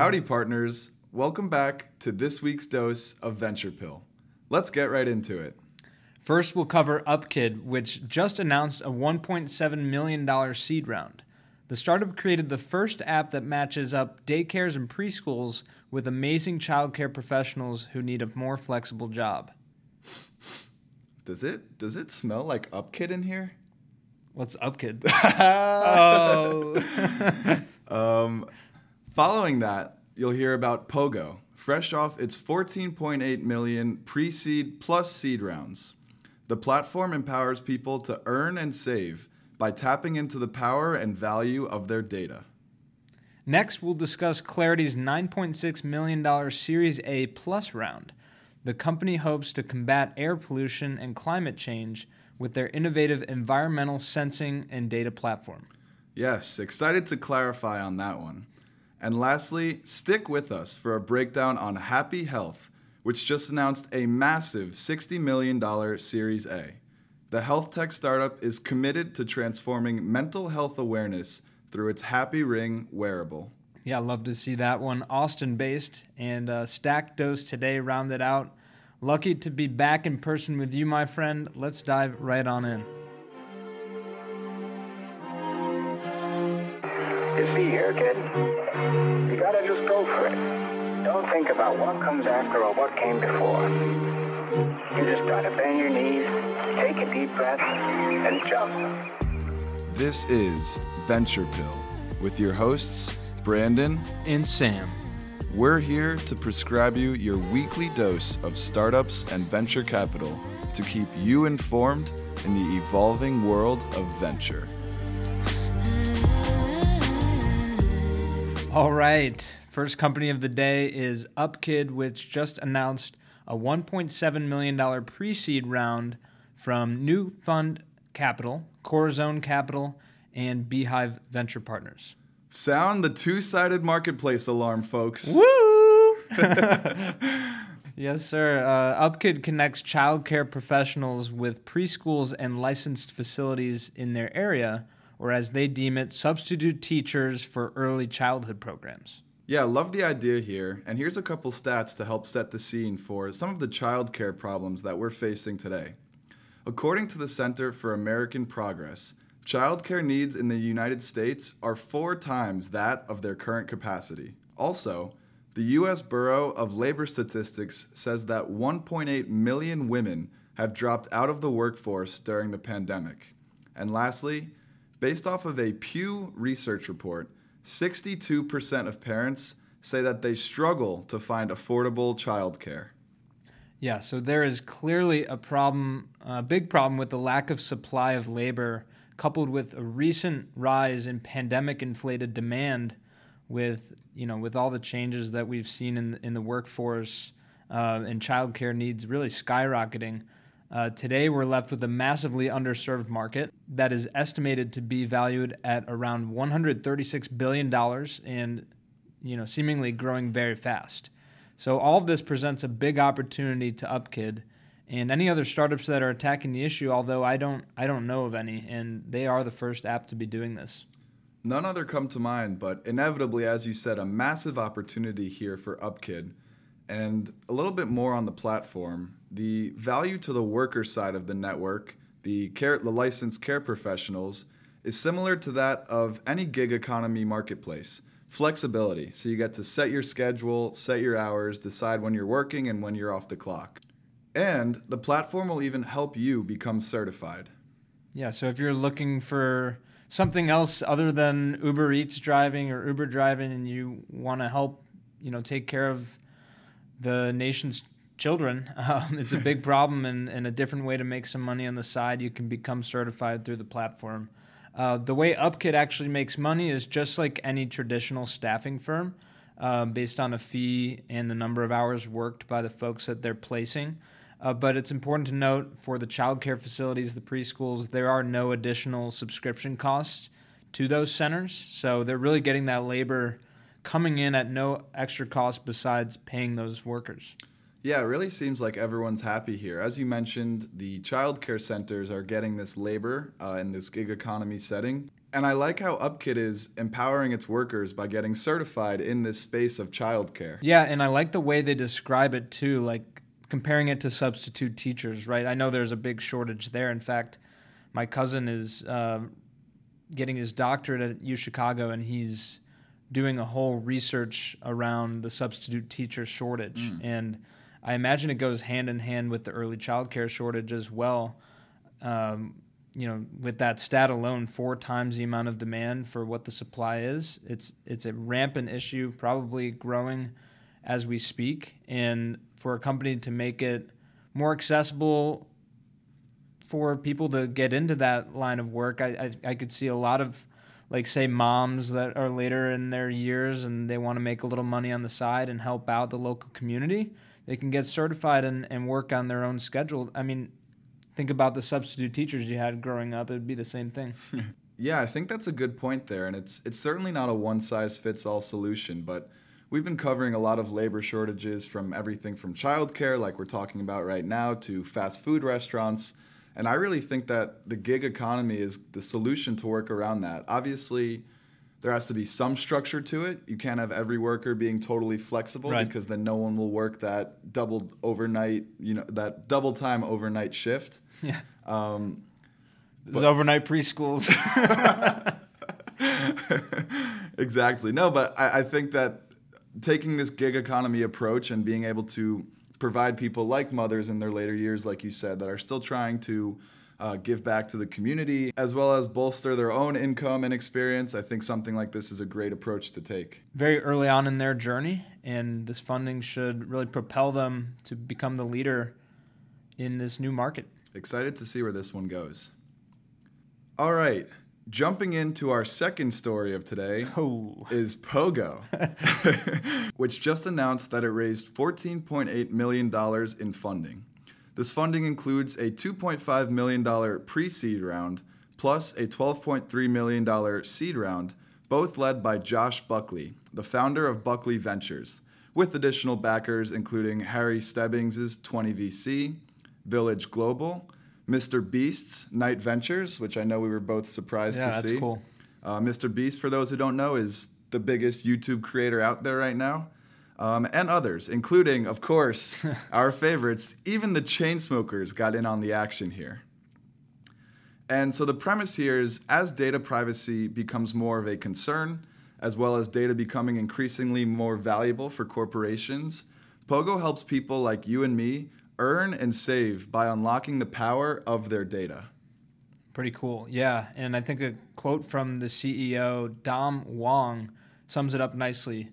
Howdy, partners. Welcome back to this week's dose of Venture Pill. Let's get right into it. First, we'll cover UpKid, which just announced a $1.7 million seed round. The startup created the first app that matches up daycares and preschools with amazing childcare professionals who need a more flexible job. Does it does it smell like UpKid in here? What's UpKid? oh. um, following that, you'll hear about Pogo, fresh off its 14.8 million pre-seed plus seed rounds. The platform empowers people to earn and save by tapping into the power and value of their data. Next, we'll discuss Clarity's $9.6 million Series A plus round. The company hopes to combat air pollution and climate change with their innovative environmental sensing and data platform. Yes, excited to clarify on that one. And lastly, stick with us for a breakdown on Happy Health, which just announced a massive $60 million Series A. The health tech startup is committed to transforming mental health awareness through its Happy Ring wearable. Yeah, love to see that one. Austin based and uh, Stack Dose today rounded out. Lucky to be back in person with you, my friend. Let's dive right on in. You see here, kid, you gotta just go for it. Don't think about what comes after or what came before. You just gotta bend your knees, take a deep breath, and jump. This is Venture Pill with your hosts, Brandon and Sam. We're here to prescribe you your weekly dose of startups and venture capital to keep you informed in the evolving world of venture. All right. First company of the day is UpKid, which just announced a $1.7 million pre seed round from New Fund Capital, Corazon Capital, and Beehive Venture Partners. Sound the two sided marketplace alarm, folks. Woo! yes, sir. Uh, UpKid connects childcare professionals with preschools and licensed facilities in their area, or as they deem it, substitute teachers for early childhood programs. Yeah, love the idea here. And here's a couple stats to help set the scene for some of the childcare problems that we're facing today. According to the Center for American Progress, childcare needs in the United States are four times that of their current capacity. Also, the U.S. Bureau of Labor Statistics says that 1.8 million women have dropped out of the workforce during the pandemic. And lastly, based off of a Pew Research report, 62% of parents say that they struggle to find affordable childcare. Yeah, so there is clearly a problem, a big problem with the lack of supply of labor, coupled with a recent rise in pandemic inflated demand, with you know with all the changes that we've seen in in the workforce uh, and childcare needs really skyrocketing. Uh, today, we're left with a massively underserved market that is estimated to be valued at around 136 billion dollars, and you know seemingly growing very fast. So all of this presents a big opportunity to UpKid and any other startups that are attacking the issue. Although I don't, I don't know of any, and they are the first app to be doing this. None other come to mind, but inevitably, as you said, a massive opportunity here for UpKid. And a little bit more on the platform. The value to the worker side of the network, the care, the licensed care professionals, is similar to that of any gig economy marketplace flexibility. So you get to set your schedule, set your hours, decide when you're working and when you're off the clock. And the platform will even help you become certified. Yeah, so if you're looking for something else other than Uber Eats driving or Uber driving and you want to help, you know, take care of the nation's children, um, it's a big problem and, and a different way to make some money on the side. You can become certified through the platform. Uh, the way UpKid actually makes money is just like any traditional staffing firm, uh, based on a fee and the number of hours worked by the folks that they're placing. Uh, but it's important to note for the childcare facilities, the preschools, there are no additional subscription costs to those centers. So they're really getting that labor coming in at no extra cost besides paying those workers. Yeah, it really seems like everyone's happy here. As you mentioned, the childcare centers are getting this labor uh, in this gig economy setting. And I like how UpKid is empowering its workers by getting certified in this space of childcare. Yeah, and I like the way they describe it too, like comparing it to substitute teachers, right? I know there's a big shortage there. In fact, my cousin is uh, getting his doctorate at U Chicago, and he's doing a whole research around the substitute teacher shortage. And I imagine it goes hand in hand with the early childcare shortage as well. Um, you know, with that stat alone, four times the amount of demand for what the supply is. It's it's a rampant issue, probably growing as we speak. And for a company to make it more accessible for people to get into that line of work, I, I, I could see a lot of like say moms that are later in their years and they want to make a little money on the side and help out the local community. They can get certified and, and work on their own schedule. I mean, think about the substitute teachers you had growing up, it'd be the same thing. Yeah, I think that's a good point there, and it's it's certainly not a one size fits all solution, but we've been covering a lot of labor shortages from everything from childcare, like we're talking about right now, to fast food restaurants, and I really think that the gig economy is the solution to work around that. Obviously, there has to be some structure to it. You can't have every worker being totally flexible Right. because then no one will work that double overnight, you know, that double time overnight shift. yeah. Um, There's overnight preschools. exactly. No, but I, I think that taking this gig economy approach and being able to provide people like mothers in their later years, like you said, that are still trying to uh, give back to the community as well as bolster their own income and experience, I think something like this is a great approach to take. very early on in their journey, and this funding should really propel them to become the leader in this new market. Excited to see where this one goes. All right, jumping into our second story of today. Oh, is Pogo, which just announced that it raised $14.8 million in funding. This funding includes a $2.5 million pre seed round plus a $12.3 million seed round, both led by Josh Buckley, the founder of Buckley Ventures, with additional backers including Harry Stebbings' 20VC, Village Global, Mr. Beast's Night Ventures, which I know we were both surprised yeah, to that's see. cool. Uh, Mr. Beast, for those who don't know, is the biggest YouTube creator out there right now. Um, and others, including, of course, our favorites. Even the Chainsmokers got in on the action here. And so the premise here is as data privacy becomes more of a concern, as well as data becoming increasingly more valuable for corporations, Pogo helps people like you and me earn and save by unlocking the power of their data. Pretty cool. Yeah. And I think a quote from the CEO, Dom Wong, sums it up nicely.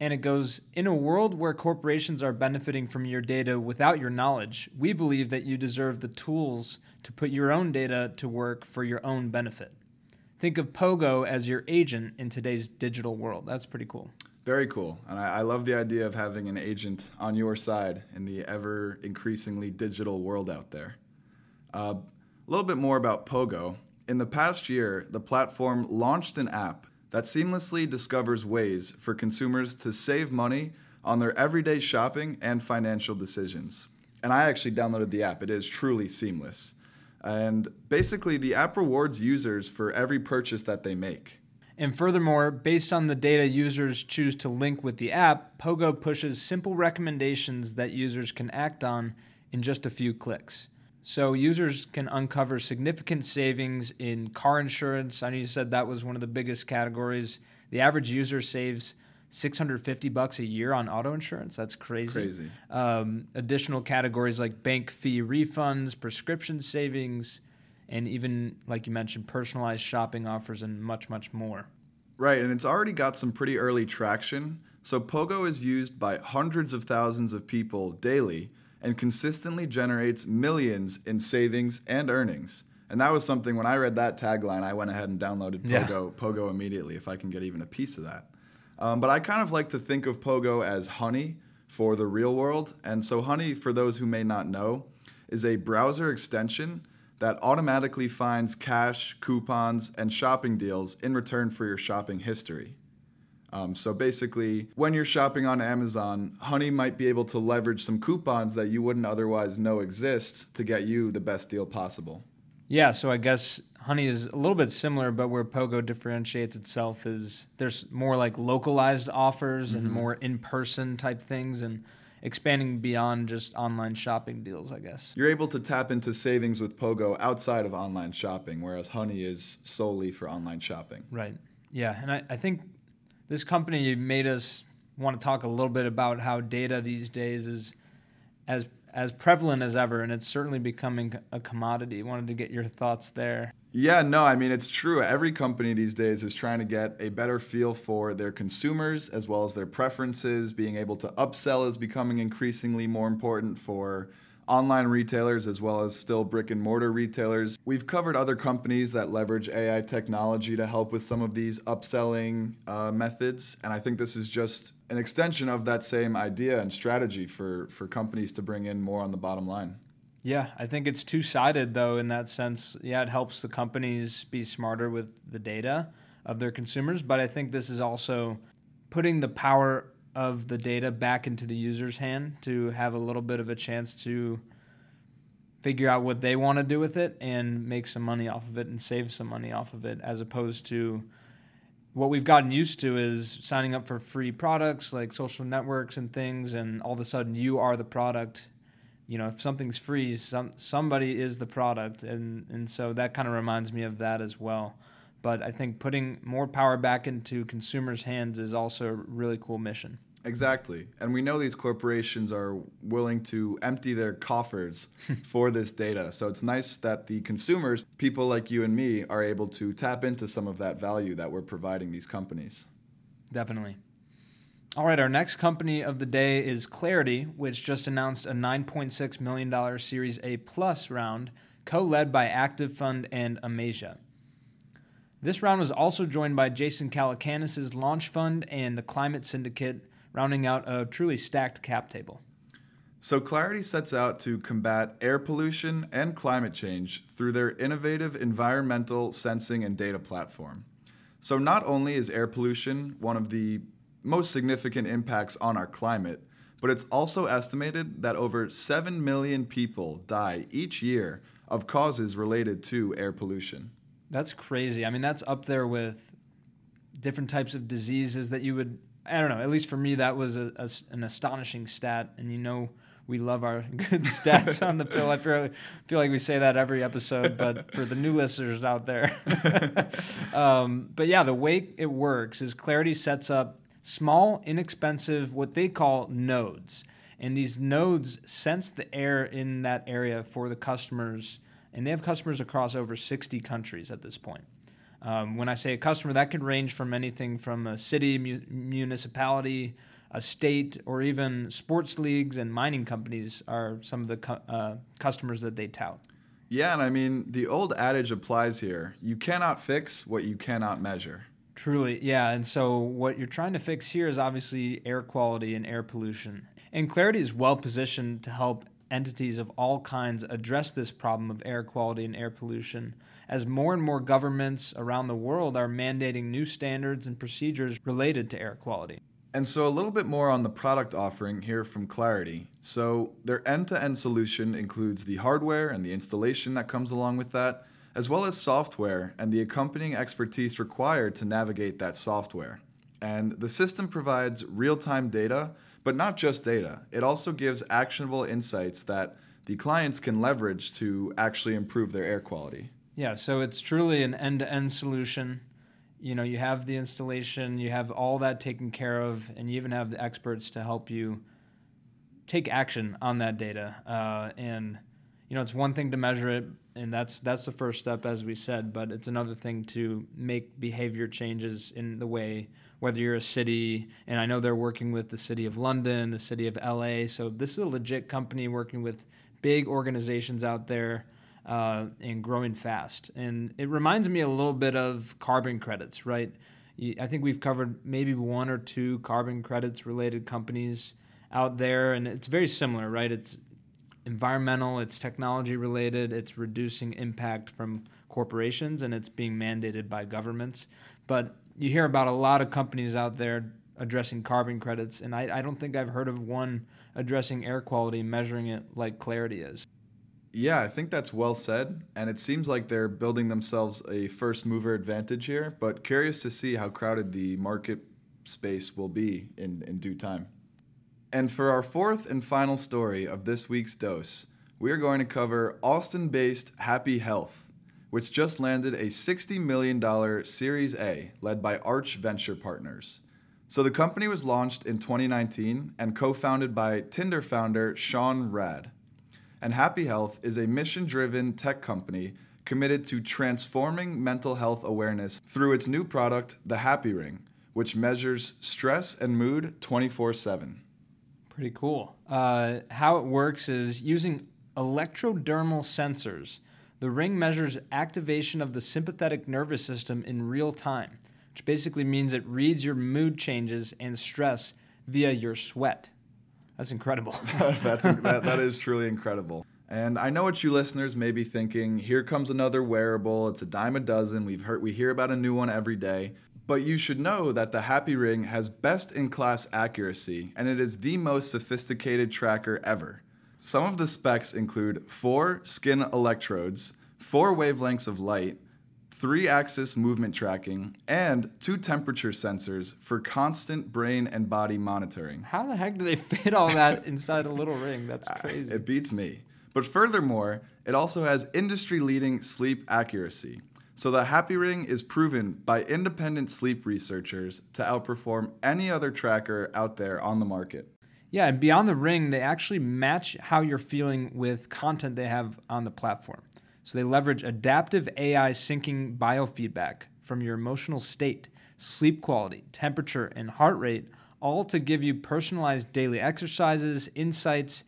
And it goes In a world where corporations are benefiting from your data without your knowledge, we believe that you deserve the tools to put your own data to work for your own benefit. Think of Pogo as your agent in today's digital world. That's pretty cool. Very cool. And I, I love the idea of having an agent on your side in the ever increasingly digital world out there. Uh, a little bit more about Pogo. In the past year, the platform launched an app that seamlessly discovers ways for consumers to save money on their everyday shopping and financial decisions. And I actually downloaded the app, it is truly seamless. And basically, the app rewards users for every purchase that they make. And furthermore, based on the data users choose to link with the app, Pogo pushes simple recommendations that users can act on in just a few clicks. So users can uncover significant savings in car insurance. I know you said that was one of the biggest categories. The average user saves 650 bucks a year on auto insurance. That's crazy. Crazy. Um, additional categories like bank fee refunds, prescription savings, and even like you mentioned, personalized shopping offers and much, much more. Right, and it's already got some pretty early traction. So Pogo is used by hundreds of thousands of people daily and consistently generates millions in savings and earnings. And that was something when I read that tagline, I went ahead and downloaded Yeah. Pogo, Pogo immediately if I can get even a piece of that. Um, but I kind of like to think of Pogo as honey for the real world. And so, honey, for those who may not know, is a browser extension that automatically finds cash, coupons, and shopping deals in return for your shopping history. Um, so basically, when you're shopping on Amazon, Honey might be able to leverage some coupons that you wouldn't otherwise know exist to get you the best deal possible. Yeah, so I guess Honey is a little bit similar, but where Pogo differentiates itself is there's more like localized offers and more in person type things and expanding beyond just online shopping deals, I guess. You're able to tap into savings with Pogo outside of online shopping, whereas Honey is solely for online shopping. Right. Yeah. And I, I think this company made us want to talk a little bit about how data these days is as as prevalent as ever, and it's certainly becoming a commodity. Wanted to get your thoughts there. Yeah, no, I mean, it's true. Every company these days is trying to get a better feel for their consumers as well as their preferences. Being able to upsell is becoming increasingly more important for online retailers as well as still brick and mortar retailers. We've covered other companies that leverage AI technology to help with some of these upselling uh, methods, and I think this is just an extension of that same idea and strategy for, for companies to bring in more on the bottom line. Yeah, I think it's two sided though in that sense. Yeah, it helps the companies be smarter with the data of their consumers, but I think this is also putting the power of the data back into the user's hand to have a little bit of a chance to figure out what they want to do with it and make some money off of it and save some money off of it as opposed to what we've gotten used to is signing up for free products like social networks and things and all of a sudden you are the product you know, if something's free, some somebody is the product, and and so that kind of reminds me of that as well. But I think putting more power back into consumers' hands is also a really cool mission. Exactly. And we know these corporations are willing to empty their coffers for this data. So it's nice that the consumers, people like you and me, are able to tap into some of that value that we're providing these companies. Definitely. All right, our next company of the day is Clarity, which just announced a $9.6 million Series A plus round, co led by Active Fund and Amasia. This round was also joined by Jason Calacanis' Launch Fund and the Climate Syndicate, rounding out a truly stacked cap table. So, Clarity sets out to combat air pollution and climate change through their innovative environmental sensing and data platform. So, not only is air pollution one of the most significant impacts on our climate, but it's also estimated that over 7 million people die each year of causes related to air pollution. That's crazy. I mean, that's up there with different types of diseases that you would, I don't know, at least for me, that was a, a, an astonishing stat. And you know, we love our good stats on the pill. I feel, feel like we say that every episode, but for the new listeners out there. um, but yeah, the way it works is Clarity sets up small, inexpensive, what they call nodes. And these nodes sense the air in that area for the customers. And they have customers across over 60 countries at this point. Um, when I say a customer, that could range from anything from a city, mu- municipality, a state, or even sports leagues and mining companies are some of the cu- uh, customers that they tout. Yeah, and I mean, the old adage applies here you cannot fix what you cannot measure. Truly, yeah. And so, what you're trying to fix here is obviously air quality and air pollution. And Clarity is well positioned to help entities of all kinds address this problem of air quality and air pollution as more and more governments around the world are mandating new standards and procedures related to air quality. And so, a little bit more on the product offering here from Clarity. So, their end to end solution includes the hardware and the installation that comes along with that as well as software and the accompanying expertise required to navigate that software. And the system provides real time data, but not just data. It also gives actionable insights that the clients can leverage to actually improve their air quality. Yeah, so it's truly an end to end solution. You know, you have the installation, you have all that taken care of, and you even have the experts to help you take action on that data. Uh, and, you know, it's one thing to measure it, and that's that's the first step as we said but it's another thing to make behavior changes in the way whether you're a city and i know they're working with the city of london the city of la so this is a legit company working with big organizations out there uh, and growing fast. And it reminds me a little bit of carbon credits right? I think we've covered maybe one or two carbon credits related companies out there and it's very similar right? It's environmental, it's technology related, it's reducing impact from corporations, and it's being mandated by governments. But you hear about a lot of companies out there addressing carbon credits, and I, I don't think I've heard of one addressing air quality, measuring it like Clarity is. Yeah, I think that's well said. And it seems like they're building themselves a first mover advantage here, but curious to see how crowded the market space will be in, in due time. And for our fourth and final story of this week's dose, we are going to cover Austin based Happy Health, which just landed a $60 million Series A led by Arch Venture Partners. So the company was launched in 2019 and co founded by Tinder founder Sean Rad. And Happy Health is a mission driven tech company committed to transforming mental health awareness through its new product, the Happy Ring, which measures stress and mood 24 7. Pretty cool. Uh, how it works is using electrodermal sensors. The ring measures activation of the sympathetic nervous system in real time, which basically means it reads your mood changes and stress via your sweat. That's incredible. That's that, that is truly incredible. And I know what you listeners may be thinking. Here comes another wearable. It's a dime a dozen. We've heard we hear about a new one every day. But you should know that the Happy Ring has best in class accuracy, and it is the most sophisticated tracker ever. Some of the specs include four skin electrodes, four wavelengths of light, three axis movement tracking, and two temperature sensors for constant brain and body monitoring. How the heck do they fit all that inside a little ring? That's ah, crazy. It beats me. But furthermore, it also has industry leading sleep accuracy. So the Happy Ring is proven by independent sleep researchers to outperform any other tracker out there on the market. Yeah, and beyond the ring, they actually match how you're feeling with content they have on the platform. So they leverage adaptive AI syncing biofeedback from your emotional state, sleep quality, temperature, and heart rate, all to give you personalized daily exercises, insights,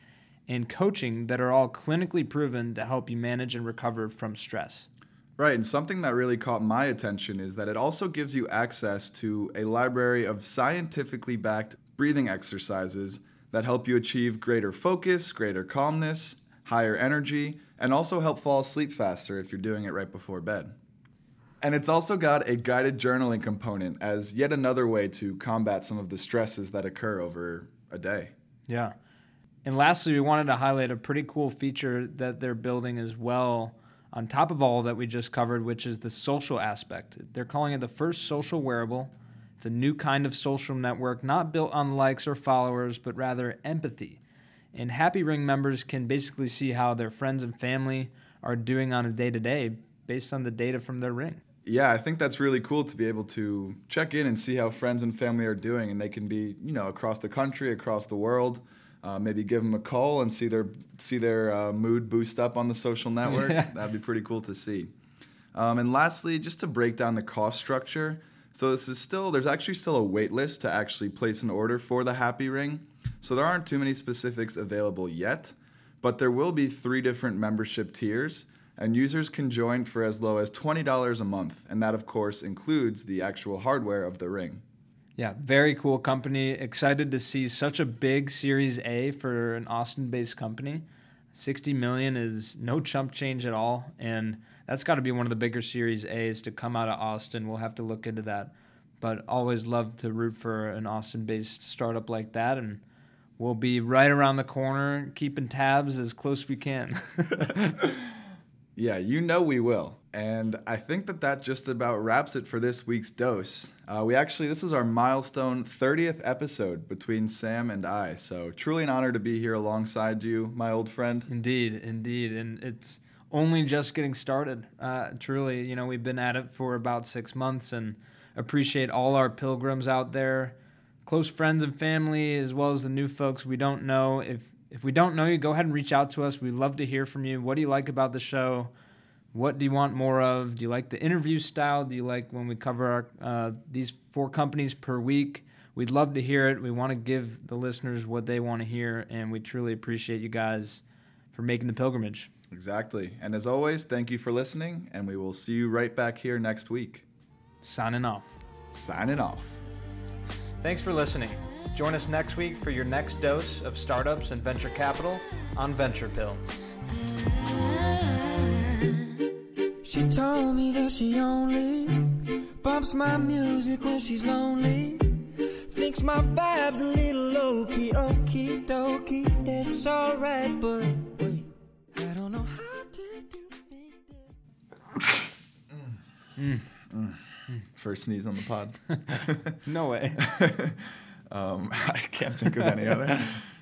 and coaching that are all clinically proven to help you manage and recover from stress. Right, and something that really caught my attention is that it also gives you access to a library of scientifically backed breathing exercises that help you achieve greater focus, greater calmness, higher energy, and also help fall asleep faster if you're doing it right before bed. And it's also got a guided journaling component as yet another way to combat some of the stresses that occur over a day. Yeah. And lastly, we wanted to highlight a pretty cool feature that they're building as well on top of all that we just covered, which is the social aspect. They're calling it the first social wearable it's a new kind of social network, not built on likes or followers, but rather empathy. And Happy Ring members can basically see how their friends and family are doing on a day to day based on the data from their ring. Yeah, I think that's really cool to be able to check in and see how friends and family are doing, and they can be, you know, across the country, across the world. Uh, maybe give them a call and see their see their uh, mood boost up on the social network. That'd be pretty cool to see. Um, and lastly, just to break down the cost structure, so this is still there's actually still a wait list to actually place an order for the Happy Ring. So there aren't too many specifics available yet, but there will be three different membership tiers and users can join for as low as $20 a month, and that of course includes the actual hardware of the ring. Yeah, very cool company. Excited to see such a big Series A for an Austin-based company. 60 million is no chump change at all and that's got to be one of the bigger Series A's to come out of Austin. We'll have to look into that. But always love to root for an Austin based startup like that. And we'll be right around the corner, keeping tabs as close as we can. yeah, you know we will. And I think that that just about wraps it for this week's dose. Uh, we actually, this was our milestone 30th episode between Sam and I. So truly an honor to be here alongside you, my old friend. Indeed, indeed. And it's, only just getting started. Uh, truly, you know, we've been at it for about six months and appreciate all our pilgrims out there, close friends and family, as well as the new folks we don't know. If if we don't know you, go ahead and reach out to us. We'd love to hear from you. What do you like about the show? What do you want more of? Do you like the interview style? Do you like when we cover our, uh, these four companies per week? We'd love to hear it. We want to give the listeners what they want to hear, and we truly appreciate you guys for making the pilgrimage. Exactly. And as always, thank you for listening, and we will see you right back here next week. Signing off. Signing off. Thanks for listening. Join us next week for your next dose of startups and venture capital on Venture Pill. She told me that she only bumps my music when she's lonely. Thinks my vibe's a little low key, okie dokie. That's alright, but wait, I don't know how to do things. Mm. Mm. First sneeze on the pod. no way. um, I can't think of any other.